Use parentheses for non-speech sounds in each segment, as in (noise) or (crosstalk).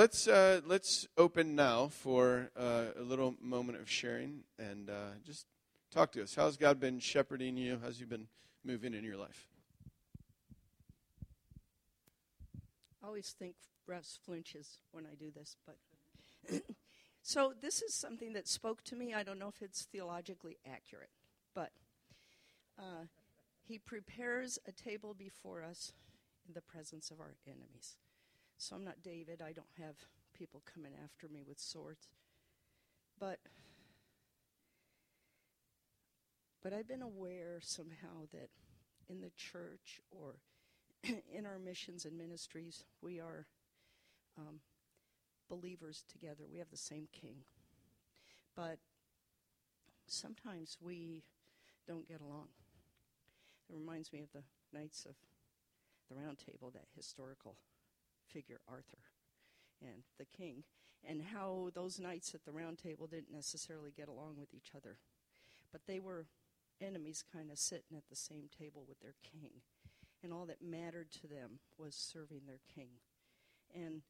let's uh, let's open now for uh, a little moment of sharing and uh, just talk to us. How's God been shepherding you? How's He been moving in your life? I always think Russ flinches when I do this, but (clears throat) so this is something that spoke to me. I don't know if it's theologically accurate, but uh, he prepares a table before us in the presence of our enemies. So I'm not David. I don't have people coming after me with swords. But but I've been aware somehow that in the church or (clears throat) in our missions and ministries, we are um, believers together. We have the same king. But sometimes we don't get along. It reminds me of the Knights of the Round Table, that historical figure, Arthur, and the king, and how those knights at the Round Table didn't necessarily get along with each other. But they were enemies kind of sitting at the same table with their king. And all that mattered to them was serving their king. And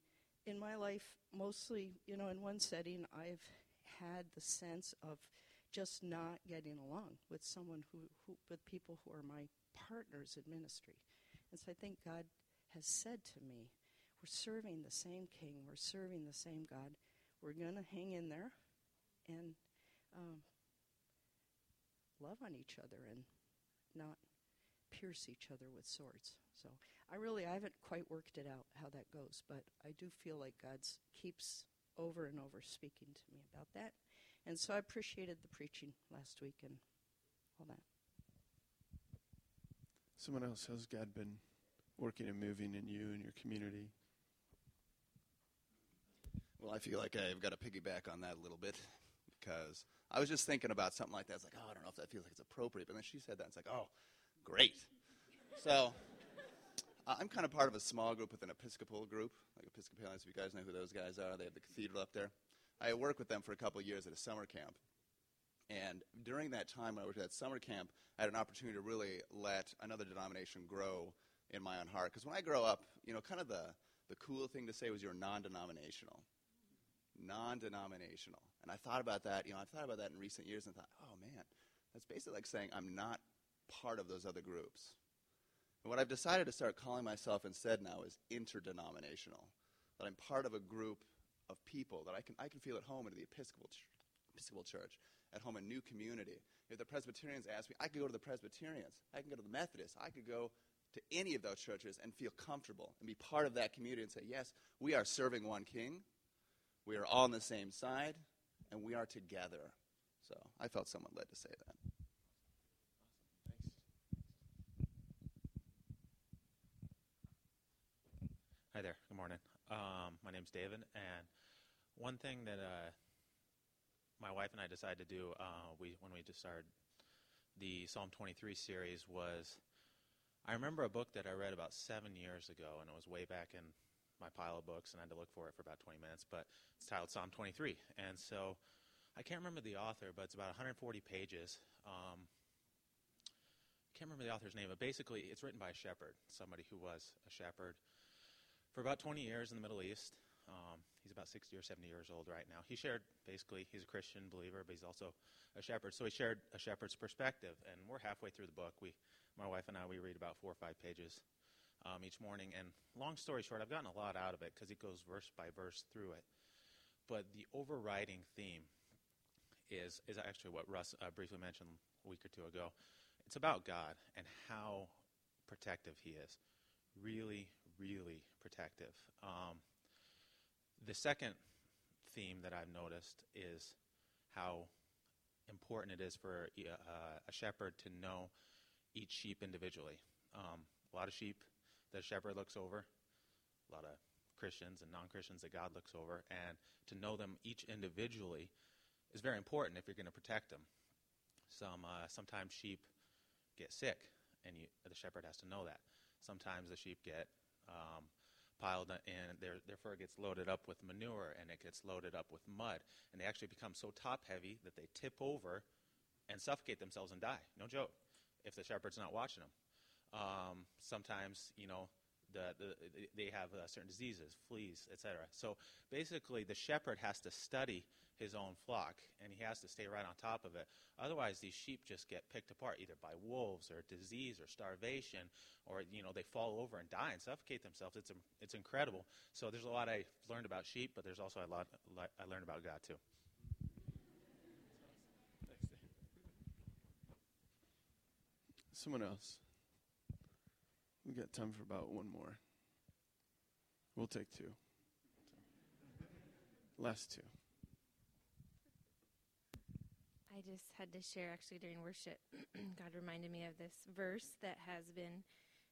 in my life, mostly, you know, in one setting, I've had the sense of just not getting along with someone who, who with people who are my partners in ministry. And so I think God has said to me, we're serving the same king, we're serving the same God. We're going to hang in there and um, love on each other and not pierce each other with swords. So I really I haven't quite worked it out how that goes, but I do feel like God keeps over and over speaking to me about that. And so I appreciated the preaching last week and all that. Someone else, has God been working and moving in you and your community? Well, I feel like I've got to piggyback on that a little bit because I was just thinking about something like that. It's like, oh, I don't know if that feels like it's appropriate. But then she said that. And it's like, oh, great. So I'm kind of part of a small group with an Episcopal group, like Episcopalians. If you guys know who those guys are, they have the cathedral up there. I worked with them for a couple years at a summer camp. And during that time when I was at that summer camp, I had an opportunity to really let another denomination grow in my own heart. Because when I grow up, you know, kind of the, the cool thing to say was you're non denominational. Non denominational. And I thought about that, you know, I thought about that in recent years and thought, oh man, that's basically like saying I'm not part of those other groups. And what I've decided to start calling myself instead now is interdenominational. That I'm part of a group of people that I can, I can feel at home in the Episcopal, ch- Episcopal Church, at home in New Community. If the Presbyterians ask me, I could go to the Presbyterians, I can go to the Methodists, I could go to any of those churches and feel comfortable and be part of that community and say, yes, we are serving one king, we are all on the same side, and we are together. So I felt somewhat led to say that. Hi there. Good morning. Um, my name's David, and one thing that uh, my wife and I decided to do uh, we, when we just started the Psalm 23 series was I remember a book that I read about seven years ago, and it was way back in my pile of books, and I had to look for it for about 20 minutes, but it's titled Psalm 23. And so I can't remember the author, but it's about 140 pages. Um, I can't remember the author's name, but basically it's written by a shepherd, somebody who was a shepherd for about 20 years in the Middle East. Um, he's about 60 or 70 years old right now. He shared, basically, he's a Christian believer, but he's also a shepherd. So he shared a shepherd's perspective, and we're halfway through the book. We, my wife and I, we read about four or five pages um, each morning. And long story short, I've gotten a lot out of it because it goes verse by verse through it. But the overriding theme is is actually what Russ uh, briefly mentioned a week or two ago. It's about God and how protective He is. Really, really protective. Um, the second theme that I've noticed is how important it is for uh, a shepherd to know each sheep individually. Um, a lot of sheep the shepherd looks over, a lot of Christians and non Christians that God looks over, and to know them each individually is very important if you're going to protect them. Some uh, sometimes sheep get sick, and you, the shepherd has to know that. Sometimes the sheep get um, piled in, their, their fur gets loaded up with manure, and it gets loaded up with mud, and they actually become so top heavy that they tip over and suffocate themselves and die. No joke. If the shepherd's not watching them, um, sometimes you know the, the, they have uh, certain diseases, fleas, etc. So basically, the shepherd has to study his own flock, and he has to stay right on top of it. Otherwise, these sheep just get picked apart either by wolves or disease or starvation, or you know they fall over and die and suffocate themselves. It's it's incredible. So there's a lot I learned about sheep, but there's also a lot I learned about God too. Someone else. We got time for about one more. We'll take two. Last two. I just had to share actually during worship. (clears throat) God reminded me of this verse that has been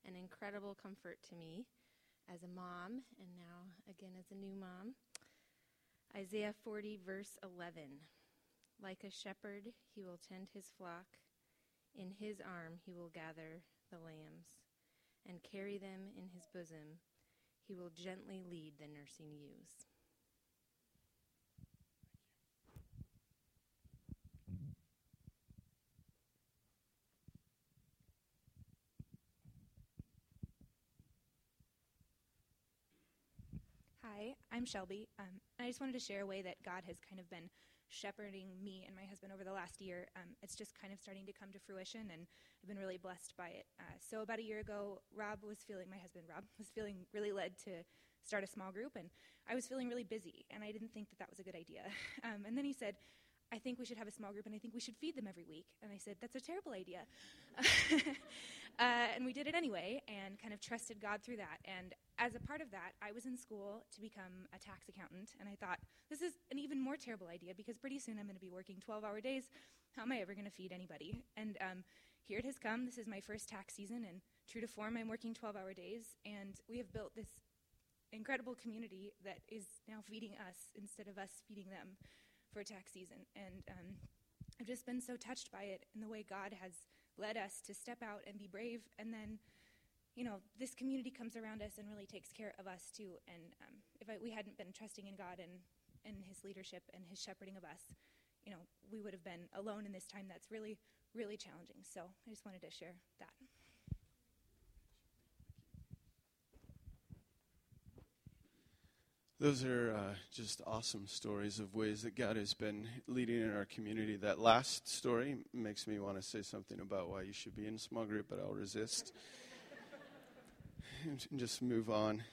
an incredible comfort to me as a mom and now again as a new mom. Isaiah 40, verse 11. Like a shepherd, he will tend his flock. In his arm, he will gather the lambs and carry them in his bosom. He will gently lead the nursing ewes. Hi, I'm Shelby. Um, I just wanted to share a way that God has kind of been shepherding me and my husband over the last year. Um, it's just kind of starting to come to fruition, and I've been really blessed by it. Uh, so about a year ago, Rob was feeling, my husband Rob, (laughs) was feeling really led to start a small group, and I was feeling really busy, and I didn't think that that was a good idea. (laughs) Um, and then he said, I think we should have a small group and I think we should feed them every week. And I said, That's a terrible idea. (laughs) uh, and we did it anyway and kind of trusted God through that. And as a part of that, I was in school to become a tax accountant. And I thought, This is an even more terrible idea because pretty soon I'm going to be working 12 hour days. How am I ever going to feed anybody? And um, here it has come. This is my first tax season. And true to form, I'm working 12 hour days. And we have built this incredible community that is now feeding us instead of us feeding them for tax season. And um, I've just been so touched by it and the way God has led us to step out and be brave. And then, you know, this community comes around us and really takes care of us too. And um, if I, we hadn't been trusting in God and, and His leadership and His shepherding of us, you know, we would have been alone in this time that's really, really challenging. So I just wanted to share that. Those are uh, just awesome stories of ways that God has been leading in our community. That last story makes me want to say something about why you should be in a small group, but I'll resist. and just move on.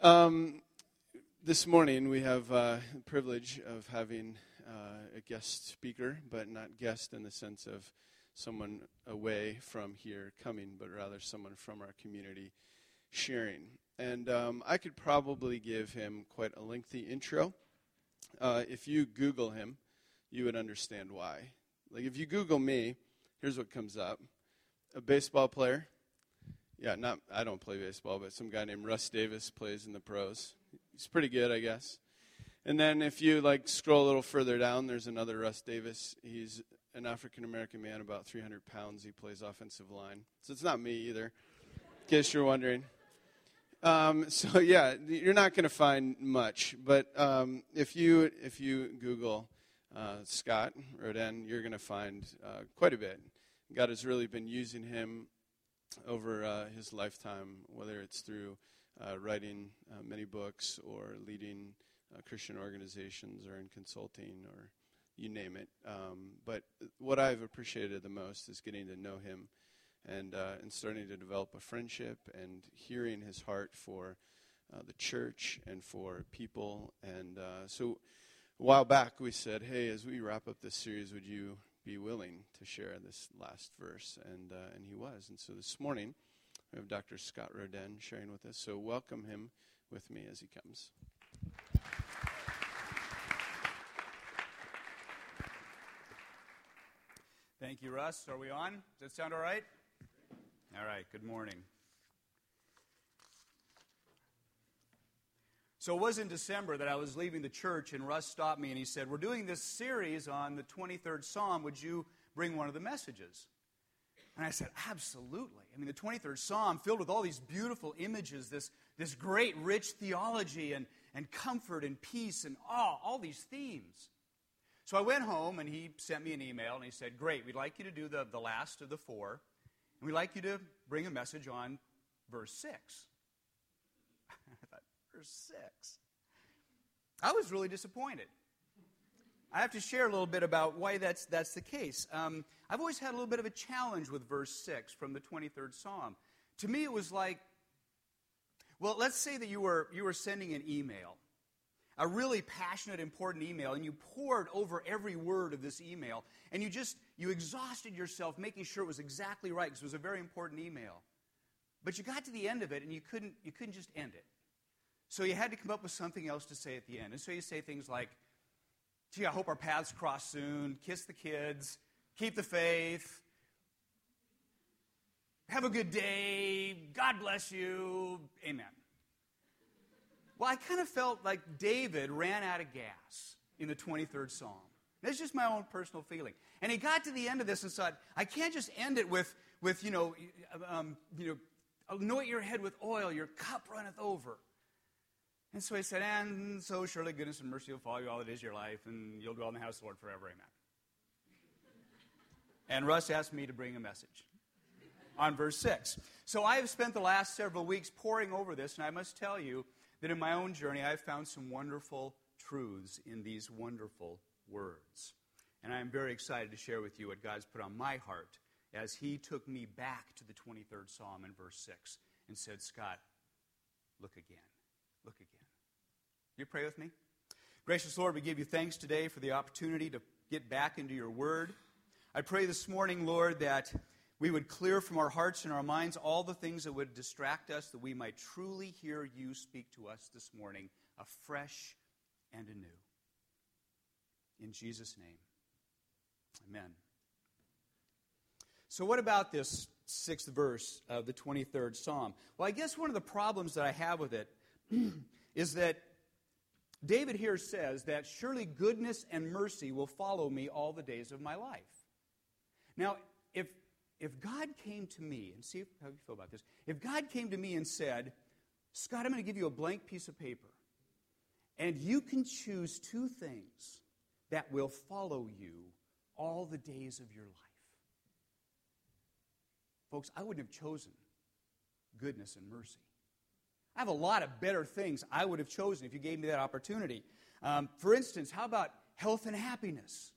Um, this morning we have uh, the privilege of having uh, a guest speaker, but not guest in the sense of someone away from here coming, but rather someone from our community sharing. And um, I could probably give him quite a lengthy intro. Uh, if you Google him, you would understand why. Like if you Google me, here's what comes up: a baseball player. Yeah, not I don't play baseball, but some guy named Russ Davis plays in the pros. He's pretty good, I guess. And then if you like scroll a little further down, there's another Russ Davis. He's an African American man, about 300 pounds. He plays offensive line, so it's not me either. In case you're wondering. Um, (laughs) so yeah, you're not going to find much, but um, if you if you Google uh, Scott Rodin, you're going to find uh, quite a bit. God has really been using him over uh, his lifetime, whether it's through uh, writing uh, many books or leading uh, Christian organizations or in consulting or you name it. Um, but what I've appreciated the most is getting to know him and, uh, and starting to develop a friendship and hearing his heart for uh, the church and for people. And uh, so a while back we said, hey, as we wrap up this series, would you be willing to share this last verse? And, uh, and he was. And so this morning we have Dr. Scott Rodin sharing with us. So welcome him with me as he comes. Thank you, Russ. Are we on? Does that sound all right? All right, good morning. So it was in December that I was leaving the church, and Russ stopped me and he said, We're doing this series on the 23rd Psalm. Would you bring one of the messages? And I said, Absolutely. I mean, the 23rd Psalm, filled with all these beautiful images, this, this great, rich theology, and, and comfort and peace, and all, all these themes. So I went home, and he sent me an email, and he said, Great, we'd like you to do the, the last of the four. And we'd like you to bring a message on verse 6. (laughs) I thought, verse 6. I was really disappointed. I have to share a little bit about why that's, that's the case. Um, I've always had a little bit of a challenge with verse 6 from the 23rd Psalm. To me, it was like, well, let's say that you were, you were sending an email, a really passionate, important email, and you poured over every word of this email, and you just, you exhausted yourself making sure it was exactly right because it was a very important email. But you got to the end of it, and you couldn't, you couldn't just end it. So you had to come up with something else to say at the end. And so you say things like, gee, I hope our paths cross soon, kiss the kids, keep the faith, have a good day, God bless you, amen. Well, I kind of felt like David ran out of gas in the 23rd Psalm. That's just my own personal feeling. And he got to the end of this and thought, I can't just end it with, with you know, um, you know, anoint your head with oil, your cup runneth over. And so he said, And so surely goodness and mercy will follow you all the days of your life, and you'll dwell in the house of the Lord forever. Amen. And Russ asked me to bring a message on verse 6. So I have spent the last several weeks poring over this, and I must tell you that in my own journey, I've found some wonderful truths in these wonderful words. And I am very excited to share with you what God's put on my heart as He took me back to the 23rd Psalm in verse 6 and said, Scott, look again. Look again. You pray with me? Gracious Lord, we give you thanks today for the opportunity to get back into your word. I pray this morning, Lord, that we would clear from our hearts and our minds all the things that would distract us, that we might truly hear you speak to us this morning afresh and anew. In Jesus' name, amen. So, what about this sixth verse of the 23rd Psalm? Well, I guess one of the problems that I have with it (clears throat) is that David here says that surely goodness and mercy will follow me all the days of my life. Now, if, if God came to me, and see how you feel about this, if God came to me and said, Scott, I'm going to give you a blank piece of paper, and you can choose two things that will follow you all the days of your life. Folks, I wouldn't have chosen goodness and mercy. I have a lot of better things I would have chosen if you gave me that opportunity. Um, for instance, how about health and happiness?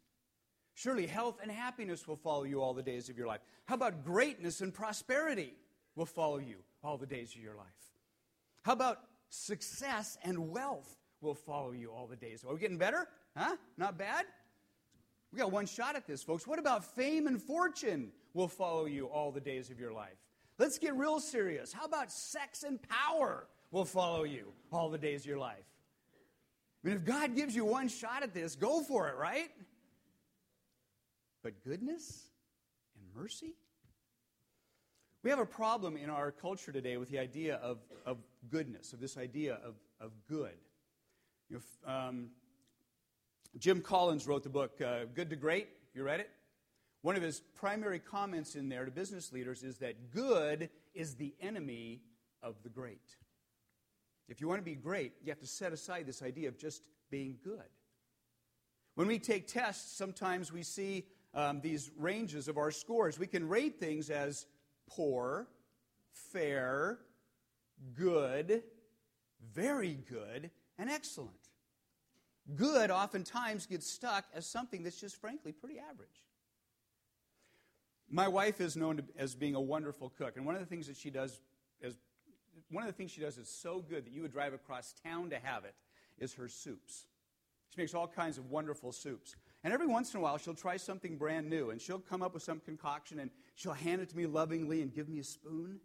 Surely health and happiness will follow you all the days of your life. How about greatness and prosperity will follow you all the days of your life? How about success and wealth will follow you all the days? Are we getting better? Huh? Not bad? We got one shot at this, folks. What about fame and fortune will follow you all the days of your life? Let's get real serious. How about sex and power will follow you all the days of your life? I mean, if God gives you one shot at this, go for it, right? But goodness and mercy? We have a problem in our culture today with the idea of, of goodness, of this idea of, of good. You know, um, Jim Collins wrote the book uh, Good to Great. You read it? One of his primary comments in there to business leaders is that good is the enemy of the great. If you want to be great, you have to set aside this idea of just being good. When we take tests, sometimes we see um, these ranges of our scores. We can rate things as poor, fair, good, very good, and excellent. Good oftentimes gets stuck as something that's just frankly pretty average. My wife is known to, as being a wonderful cook, and one of the things that she does is one of the things she does is so good that you would drive across town to have it is her soups. She makes all kinds of wonderful soups. And every once in a while, she'll try something brand new, and she'll come up with some concoction, and she'll hand it to me lovingly and give me a spoon.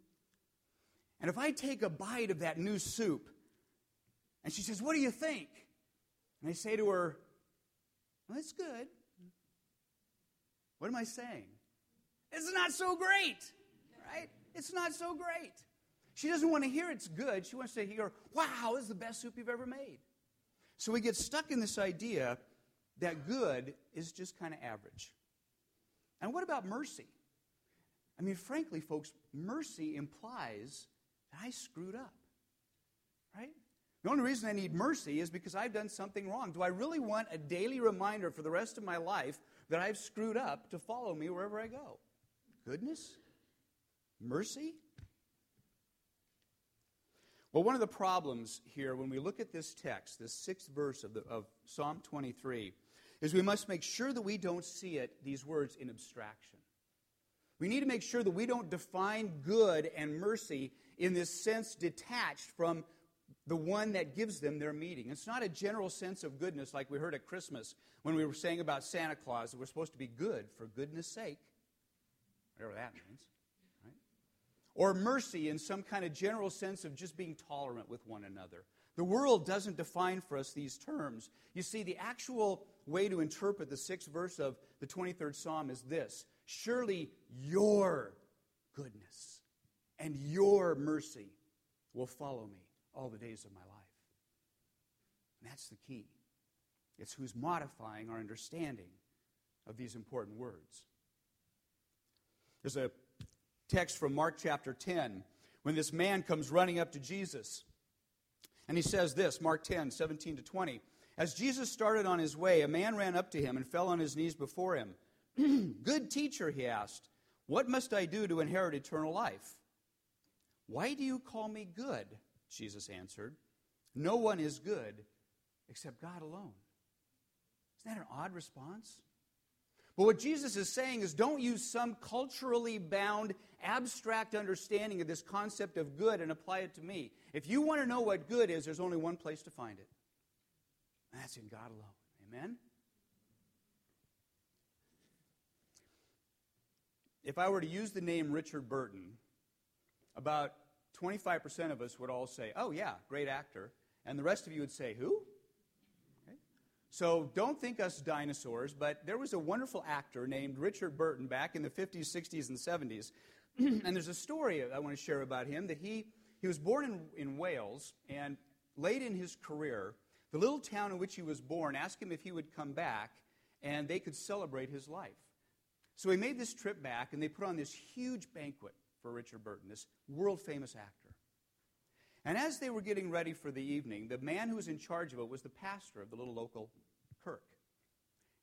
And if I take a bite of that new soup, and she says, What do you think? And I say to her, Well, it's good. What am I saying? It's not so great, right? It's not so great. She doesn't want to hear it's good. She wants to hear, wow, is the best soup you've ever made. So we get stuck in this idea that good is just kind of average. And what about mercy? I mean, frankly, folks, mercy implies that I screwed up, right? The only reason I need mercy is because I've done something wrong. Do I really want a daily reminder for the rest of my life that I've screwed up to follow me wherever I go? Goodness? Mercy? Well, one of the problems here when we look at this text, this sixth verse of, the, of Psalm 23, is we must make sure that we don't see it, these words, in abstraction. We need to make sure that we don't define good and mercy in this sense detached from the one that gives them their meaning. It's not a general sense of goodness like we heard at Christmas when we were saying about Santa Claus that we're supposed to be good for goodness sake, whatever that means or mercy in some kind of general sense of just being tolerant with one another. The world doesn't define for us these terms. You see, the actual way to interpret the sixth verse of the 23rd Psalm is this Surely your goodness and your mercy will follow me all the days of my life. And that's the key. It's who's modifying our understanding of these important words. There's a text from Mark chapter 10 when this man comes running up to Jesus. And he says this Mark 10, 17 to 20. As Jesus started on his way, a man ran up to him and fell on his knees before him. (clears throat) Good teacher, he asked, what must I do to inherit eternal life? Why do you call me good? Jesus answered. No one is good except God alone. Isn't that an odd response? But what Jesus is saying is don't use some culturally bound, abstract understanding of this concept of good and apply it to me. If you want to know what good is, there's only one place to find it, and that's in God alone. Amen? If I were to use the name Richard Burton, about 25% of us would all say, oh, yeah, great actor. And the rest of you would say, who? So don't think us dinosaurs, but there was a wonderful actor named Richard Burton back in the 50s, 60s, and 70s. (clears throat) and there's a story I want to share about him that he, he was born in, in Wales, and late in his career, the little town in which he was born asked him if he would come back and they could celebrate his life. So he made this trip back, and they put on this huge banquet for Richard Burton, this world famous actor. And as they were getting ready for the evening, the man who was in charge of it was the pastor of the little local.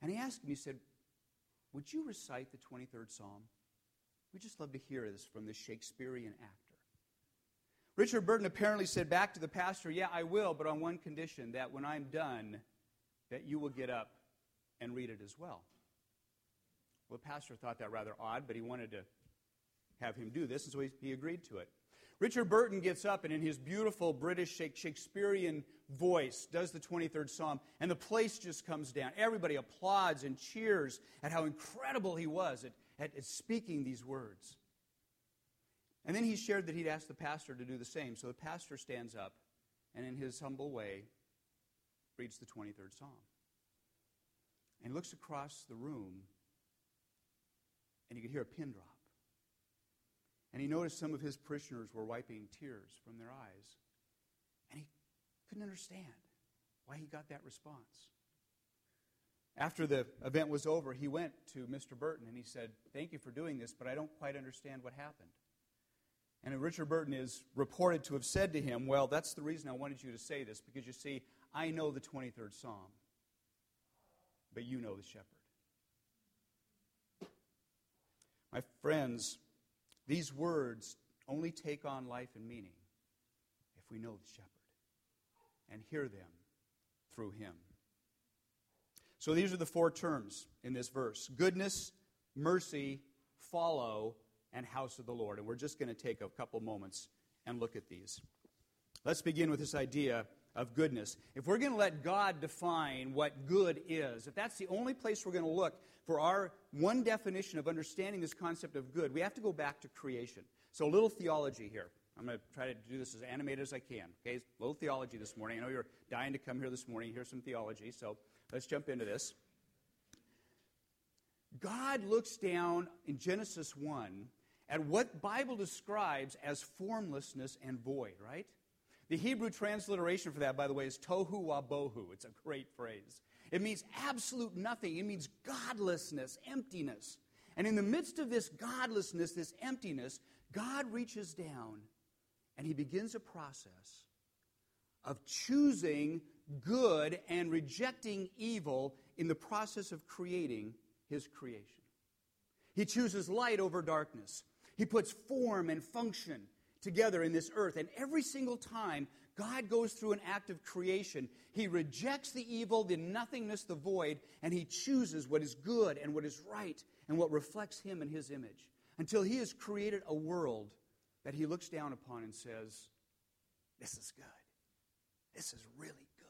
And he asked him, he said, Would you recite the 23rd Psalm? We'd just love to hear this from this Shakespearean actor. Richard Burton apparently said back to the pastor, Yeah, I will, but on one condition that when I'm done, that you will get up and read it as well. Well, the pastor thought that rather odd, but he wanted to have him do this, and so he, he agreed to it. Richard Burton gets up and, in his beautiful British Shakespearean voice, does the 23rd Psalm, and the place just comes down. Everybody applauds and cheers at how incredible he was at, at, at speaking these words. And then he shared that he'd asked the pastor to do the same. So the pastor stands up and, in his humble way, reads the 23rd Psalm. And he looks across the room, and you could hear a pin drop. And he noticed some of his parishioners were wiping tears from their eyes. And he couldn't understand why he got that response. After the event was over, he went to Mr. Burton and he said, Thank you for doing this, but I don't quite understand what happened. And Richard Burton is reported to have said to him, Well, that's the reason I wanted you to say this, because you see, I know the 23rd Psalm, but you know the shepherd. My friends, these words only take on life and meaning if we know the shepherd and hear them through him. So these are the four terms in this verse goodness, mercy, follow, and house of the Lord. And we're just going to take a couple moments and look at these. Let's begin with this idea of goodness. If we're going to let God define what good is, if that's the only place we're going to look for our one definition of understanding this concept of good, we have to go back to creation. So, a little theology here. I'm going to try to do this as animated as I can. Okay, a little theology this morning. I know you're dying to come here this morning, hear some theology, so let's jump into this. God looks down in Genesis 1 at what Bible describes as formlessness and void, right? The Hebrew transliteration for that, by the way, is tohu wabohu. It's a great phrase. It means absolute nothing. It means godlessness, emptiness. And in the midst of this godlessness, this emptiness, God reaches down and he begins a process of choosing good and rejecting evil in the process of creating his creation. He chooses light over darkness. He puts form and function together in this earth. And every single time God goes through an act of creation, He rejects the evil, the nothingness, the void, and He chooses what is good and what is right and what reflects Him and His image until He has created a world that He looks down upon and says, This is good. This is really good.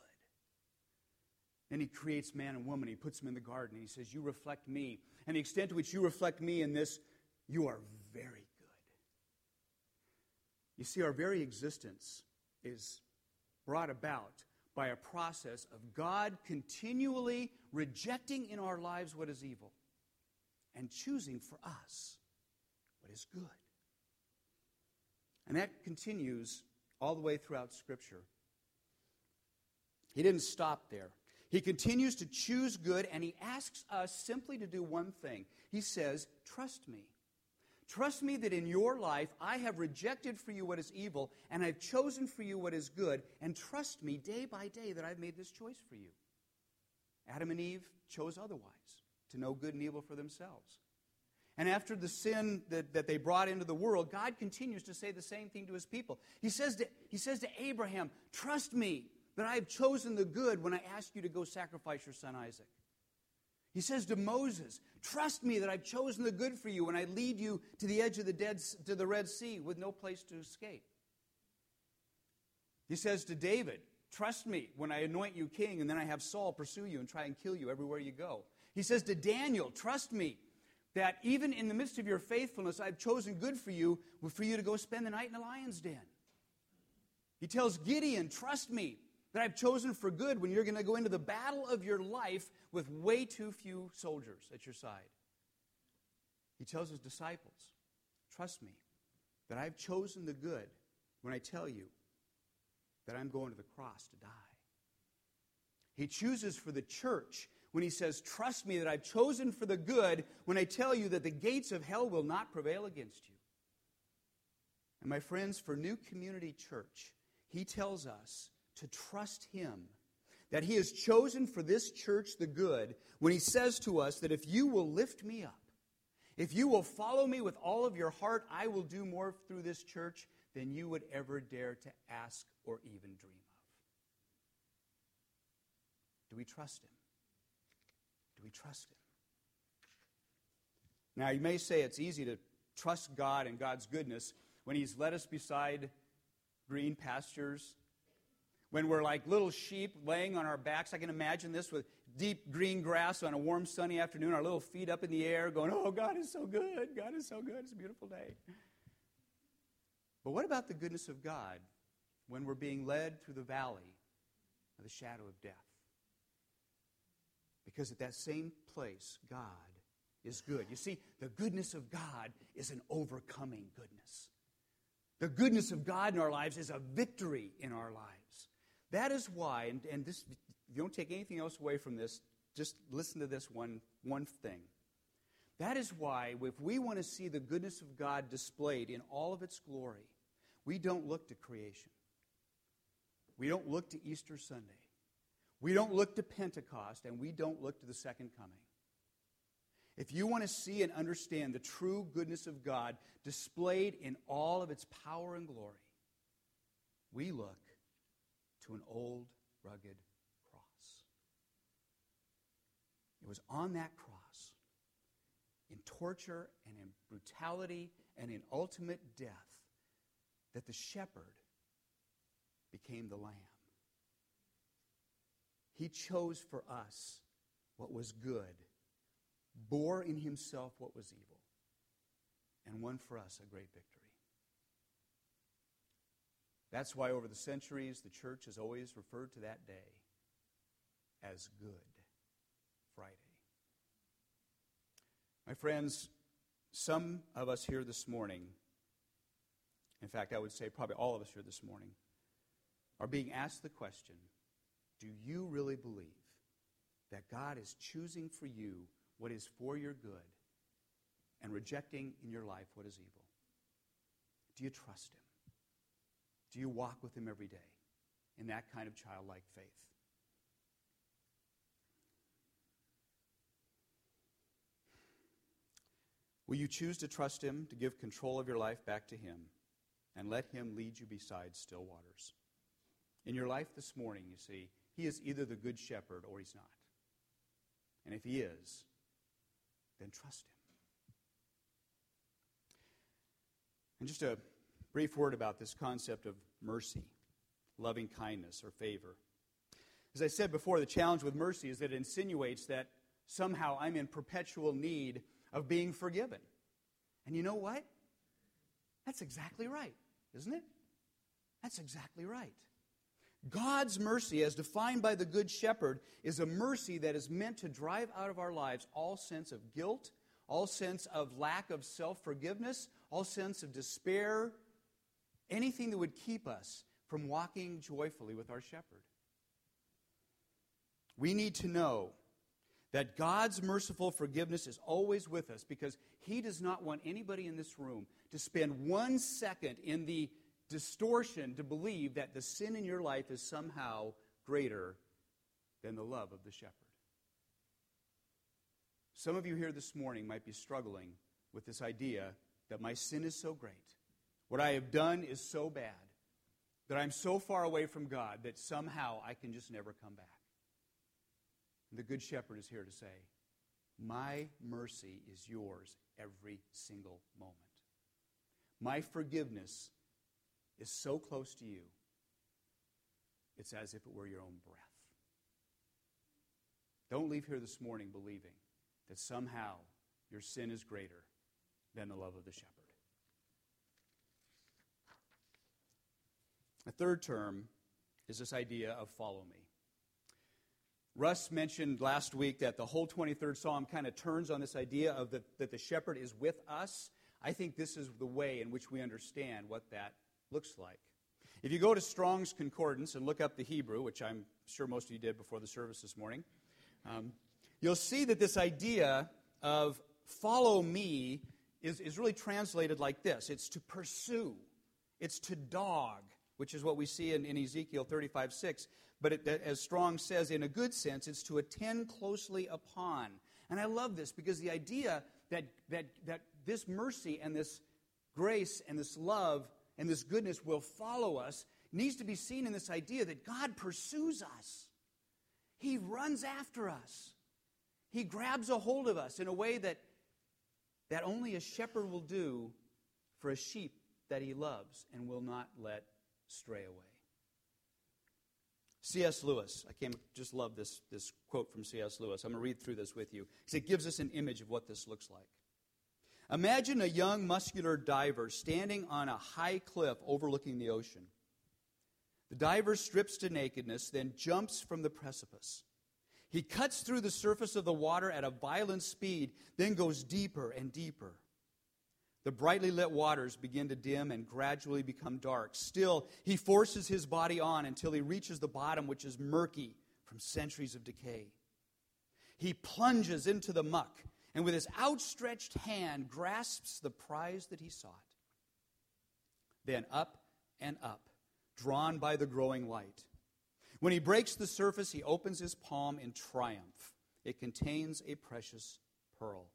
Then He creates man and woman. He puts them in the garden. He says, You reflect me. And the extent to which you reflect me in this, you are very. You see, our very existence is brought about by a process of God continually rejecting in our lives what is evil and choosing for us what is good. And that continues all the way throughout Scripture. He didn't stop there. He continues to choose good, and he asks us simply to do one thing. He says, Trust me. Trust me that in your life I have rejected for you what is evil, and I've chosen for you what is good, and trust me day by day that I've made this choice for you. Adam and Eve chose otherwise, to know good and evil for themselves. And after the sin that, that they brought into the world, God continues to say the same thing to his people. He says to, he says to Abraham, Trust me that I have chosen the good when I ask you to go sacrifice your son Isaac. He says to Moses, Trust me that I've chosen the good for you and I lead you to the edge of the dead to the Red Sea with no place to escape. He says to David, Trust me when I anoint you king and then I have Saul pursue you and try and kill you everywhere you go. He says to Daniel, Trust me that even in the midst of your faithfulness, I've chosen good for you, for you to go spend the night in the lion's den. He tells Gideon, Trust me that I've chosen for good when you're going to go into the battle of your life with way too few soldiers at your side. He tells his disciples, Trust me, that I've chosen the good when I tell you that I'm going to the cross to die. He chooses for the church when he says, Trust me that I've chosen for the good when I tell you that the gates of hell will not prevail against you. And my friends, for New Community Church, he tells us to trust him that he has chosen for this church the good when he says to us that if you will lift me up, if you will follow me with all of your heart, I will do more through this church than you would ever dare to ask or even dream of. Do we trust him? Do we trust him? Now, you may say it's easy to trust God and God's goodness when he's led us beside green pastures when we're like little sheep laying on our backs. I can imagine this with deep green grass on a warm, sunny afternoon, our little feet up in the air, going, Oh, God is so good. God is so good. It's a beautiful day. But what about the goodness of God when we're being led through the valley of the shadow of death? Because at that same place, God is good. You see, the goodness of God is an overcoming goodness. The goodness of God in our lives is a victory in our lives. That is why, and, and this, if you don't take anything else away from this, just listen to this one, one thing. That is why, if we want to see the goodness of God displayed in all of its glory, we don't look to creation. We don't look to Easter Sunday. We don't look to Pentecost, and we don't look to the second coming. If you want to see and understand the true goodness of God displayed in all of its power and glory, we look to an old, rugged cross. It was on that cross, in torture and in brutality and in ultimate death, that the shepherd became the lamb. He chose for us what was good, bore in himself what was evil, and won for us a great victory. That's why over the centuries, the church has always referred to that day as Good Friday. My friends, some of us here this morning, in fact, I would say probably all of us here this morning, are being asked the question do you really believe that God is choosing for you what is for your good and rejecting in your life what is evil? Do you trust Him? Do you walk with Him every day in that kind of childlike faith? Will you choose to trust Him, to give control of your life back to Him? and let him lead you beside still waters. In your life this morning, you see, he is either the good shepherd or he's not. And if he is, then trust him. And just a brief word about this concept of mercy, loving kindness, or favor. As I said before, the challenge with mercy is that it insinuates that somehow I'm in perpetual need of being forgiven. And you know what? That's exactly right, isn't it? That's exactly right. God's mercy, as defined by the Good Shepherd, is a mercy that is meant to drive out of our lives all sense of guilt, all sense of lack of self forgiveness, all sense of despair, anything that would keep us from walking joyfully with our shepherd. We need to know that God's merciful forgiveness is always with us because He does not want anybody in this room to spend one second in the distortion to believe that the sin in your life is somehow greater than the love of the shepherd. Some of you here this morning might be struggling with this idea that my sin is so great, what I have done is so bad, that I'm so far away from God that somehow I can just never come back. And the Good Shepherd is here to say, My mercy is yours every single moment. My forgiveness is so close to you, it's as if it were your own breath. Don't leave here this morning believing that somehow your sin is greater than the love of the shepherd. A third term is this idea of follow me. Russ mentioned last week that the whole 23rd Psalm kind of turns on this idea of the, that the shepherd is with us. I think this is the way in which we understand what that looks like. If you go to Strong's Concordance and look up the Hebrew, which I'm sure most of you did before the service this morning, um, you'll see that this idea of follow me is, is really translated like this it's to pursue, it's to dog, which is what we see in, in Ezekiel 35 6. But it, as Strong says, in a good sense, it's to attend closely upon. And I love this because the idea that, that, that this mercy and this grace and this love and this goodness will follow us needs to be seen in this idea that God pursues us. He runs after us. He grabs a hold of us in a way that, that only a shepherd will do for a sheep that he loves and will not let stray away. C.S. Lewis, I came, just love this, this quote from C.S. Lewis. I'm going to read through this with you because it gives us an image of what this looks like. Imagine a young muscular diver standing on a high cliff overlooking the ocean. The diver strips to nakedness, then jumps from the precipice. He cuts through the surface of the water at a violent speed, then goes deeper and deeper. The brightly lit waters begin to dim and gradually become dark. Still, he forces his body on until he reaches the bottom, which is murky from centuries of decay. He plunges into the muck and with his outstretched hand grasps the prize that he sought. Then up and up, drawn by the growing light. When he breaks the surface, he opens his palm in triumph. It contains a precious pearl.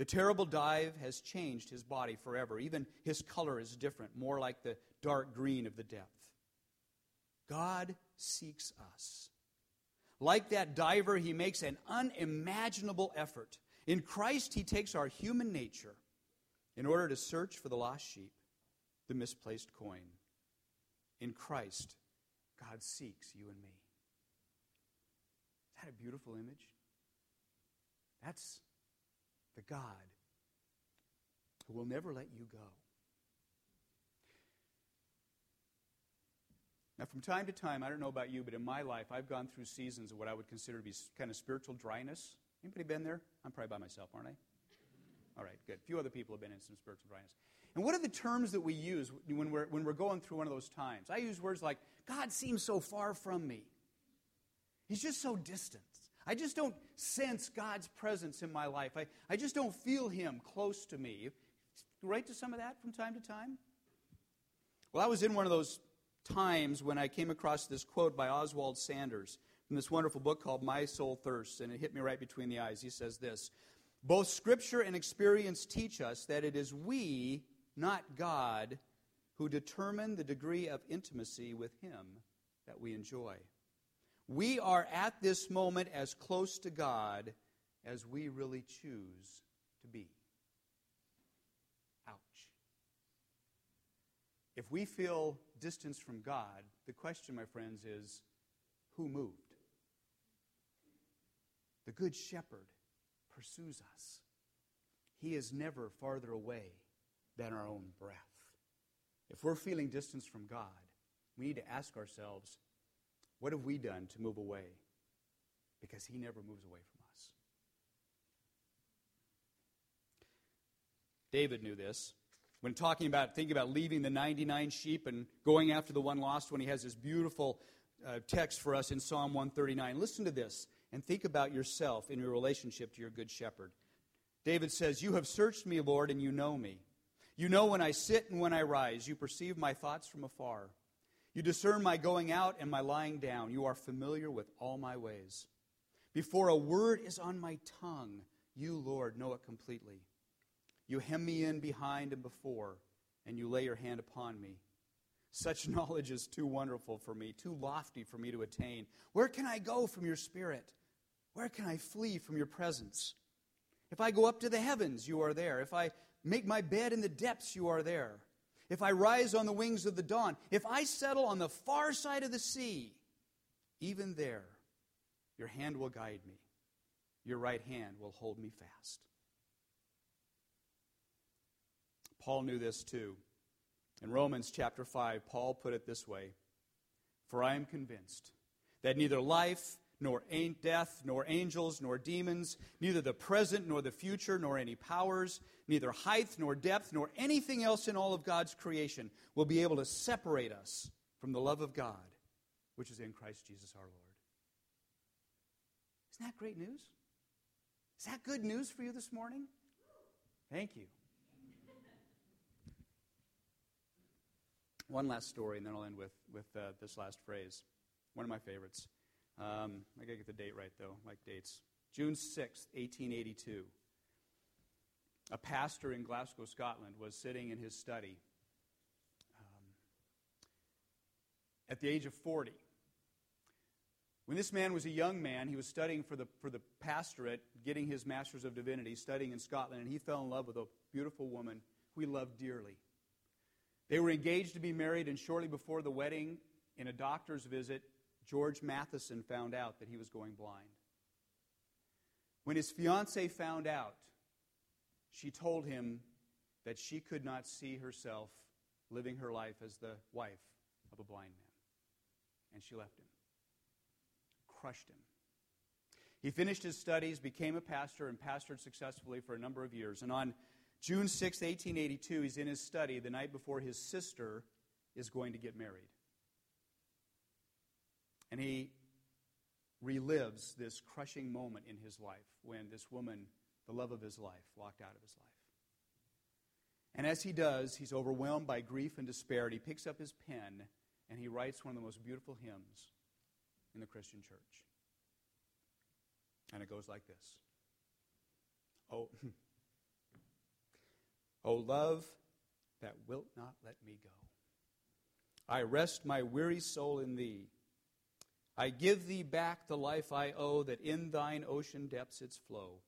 The terrible dive has changed his body forever. Even his color is different, more like the dark green of the depth. God seeks us. Like that diver, he makes an unimaginable effort. In Christ, he takes our human nature in order to search for the lost sheep, the misplaced coin. In Christ, God seeks you and me. Is that a beautiful image? That's the God who will never let you go. Now, from time to time, I don't know about you, but in my life, I've gone through seasons of what I would consider to be kind of spiritual dryness. Anybody been there? I'm probably by myself, aren't I? All right, good. A few other people have been in some spiritual dryness. And what are the terms that we use when we're, when we're going through one of those times? I use words like, God seems so far from me. He's just so distant. I just don't sense God's presence in my life. I, I just don't feel Him close to me. Right to some of that from time to time? Well, I was in one of those times when I came across this quote by Oswald Sanders from this wonderful book called My Soul Thirsts, and it hit me right between the eyes. He says this Both Scripture and experience teach us that it is we, not God, who determine the degree of intimacy with Him that we enjoy. We are at this moment as close to God as we really choose to be. Ouch. If we feel distance from God, the question, my friends, is who moved? The Good Shepherd pursues us. He is never farther away than our own breath. If we're feeling distance from God, we need to ask ourselves, what have we done to move away? Because He never moves away from us. David knew this. When talking about, thinking about leaving the 99 sheep and going after the one lost, when he has this beautiful uh, text for us in Psalm 139. Listen to this and think about yourself in your relationship to your good shepherd. David says, You have searched me, Lord, and you know me. You know when I sit and when I rise. You perceive my thoughts from afar. You discern my going out and my lying down. You are familiar with all my ways. Before a word is on my tongue, you, Lord, know it completely. You hem me in behind and before, and you lay your hand upon me. Such (laughs) knowledge is too wonderful for me, too lofty for me to attain. Where can I go from your spirit? Where can I flee from your presence? If I go up to the heavens, you are there. If I make my bed in the depths, you are there. If I rise on the wings of the dawn, if I settle on the far side of the sea, even there, your hand will guide me. Your right hand will hold me fast. Paul knew this too. In Romans chapter 5, Paul put it this way For I am convinced that neither life, nor ain't death, nor angels, nor demons, neither the present nor the future, nor any powers, neither height nor depth, nor anything else in all of God's creation will be able to separate us from the love of God, which is in Christ Jesus our Lord. Isn't that great news? Is that good news for you this morning? Thank you. One last story, and then I'll end with, with uh, this last phrase. One of my favorites. Um, I gotta get the date right, though, like dates. June 6th, 1882. A pastor in Glasgow, Scotland, was sitting in his study um, at the age of 40. When this man was a young man, he was studying for the, for the pastorate, getting his Master's of Divinity, studying in Scotland, and he fell in love with a beautiful woman who he loved dearly. They were engaged to be married, and shortly before the wedding, in a doctor's visit, George Matheson found out that he was going blind. When his fiancee found out, she told him that she could not see herself living her life as the wife of a blind man. And she left him, crushed him. He finished his studies, became a pastor, and pastored successfully for a number of years. And on June 6, 1882, he's in his study the night before his sister is going to get married. And he relives this crushing moment in his life when this woman, the love of his life, walked out of his life. And as he does, he's overwhelmed by grief and despair. And he picks up his pen and he writes one of the most beautiful hymns in the Christian church. And it goes like this Oh, (laughs) O oh, love that wilt not let me go. I rest my weary soul in thee. I give thee back the life I owe, that in thine ocean depths its flow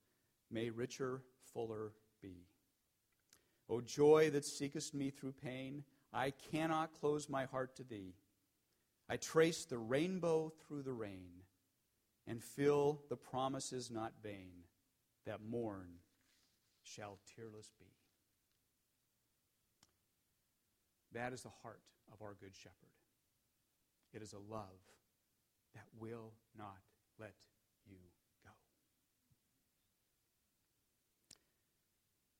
may richer, fuller be. O joy that seekest me through pain, I cannot close my heart to thee. I trace the rainbow through the rain and feel the promises not vain that morn shall tearless be. That is the heart of our Good Shepherd. It is a love that will not let you go.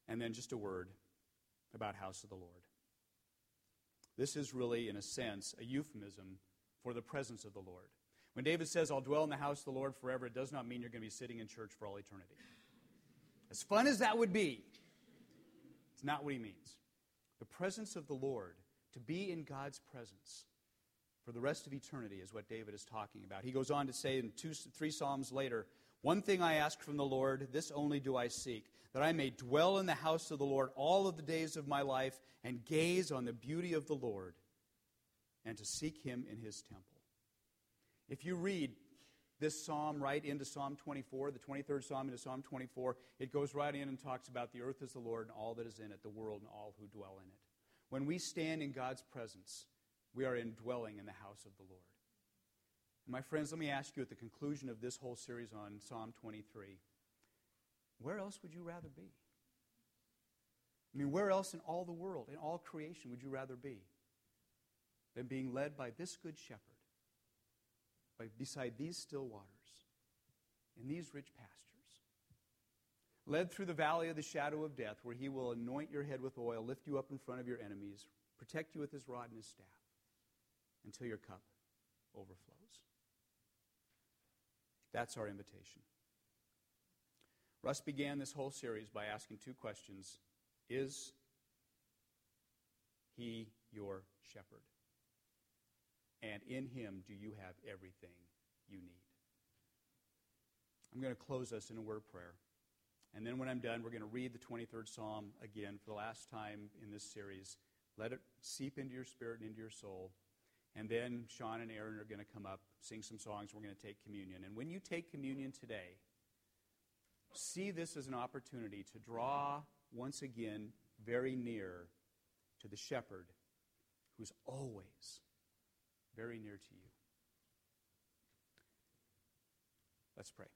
And then just a word about House of the Lord. This is really, in a sense, a euphemism for the presence of the Lord. When David says, I'll dwell in the house of the Lord forever, it does not mean you're going to be sitting in church for all eternity. As fun as that would be, it's not what he means. The presence of the Lord to be in God's presence for the rest of eternity is what David is talking about. He goes on to say in two, three Psalms later, One thing I ask from the Lord, this only do I seek, that I may dwell in the house of the Lord all of the days of my life and gaze on the beauty of the Lord and to seek him in his temple. If you read this psalm right into Psalm 24, the 23rd psalm into Psalm 24, it goes right in and talks about the earth is the Lord and all that is in it, the world and all who dwell in it. When we stand in God's presence, we are indwelling in the house of the Lord. My friends, let me ask you at the conclusion of this whole series on Psalm 23 where else would you rather be? I mean, where else in all the world, in all creation, would you rather be than being led by this good shepherd, by, beside these still waters, in these rich pastures? Led through the valley of the shadow of death, where he will anoint your head with oil, lift you up in front of your enemies, protect you with his rod and his staff, until your cup overflows. That's our invitation. Russ began this whole series by asking two questions Is he your shepherd? And in him, do you have everything you need? I'm going to close us in a word of prayer. And then when I'm done, we're going to read the 23rd Psalm again for the last time in this series. Let it seep into your spirit and into your soul. And then Sean and Aaron are going to come up, sing some songs. We're going to take communion. And when you take communion today, see this as an opportunity to draw once again very near to the shepherd who's always very near to you. Let's pray.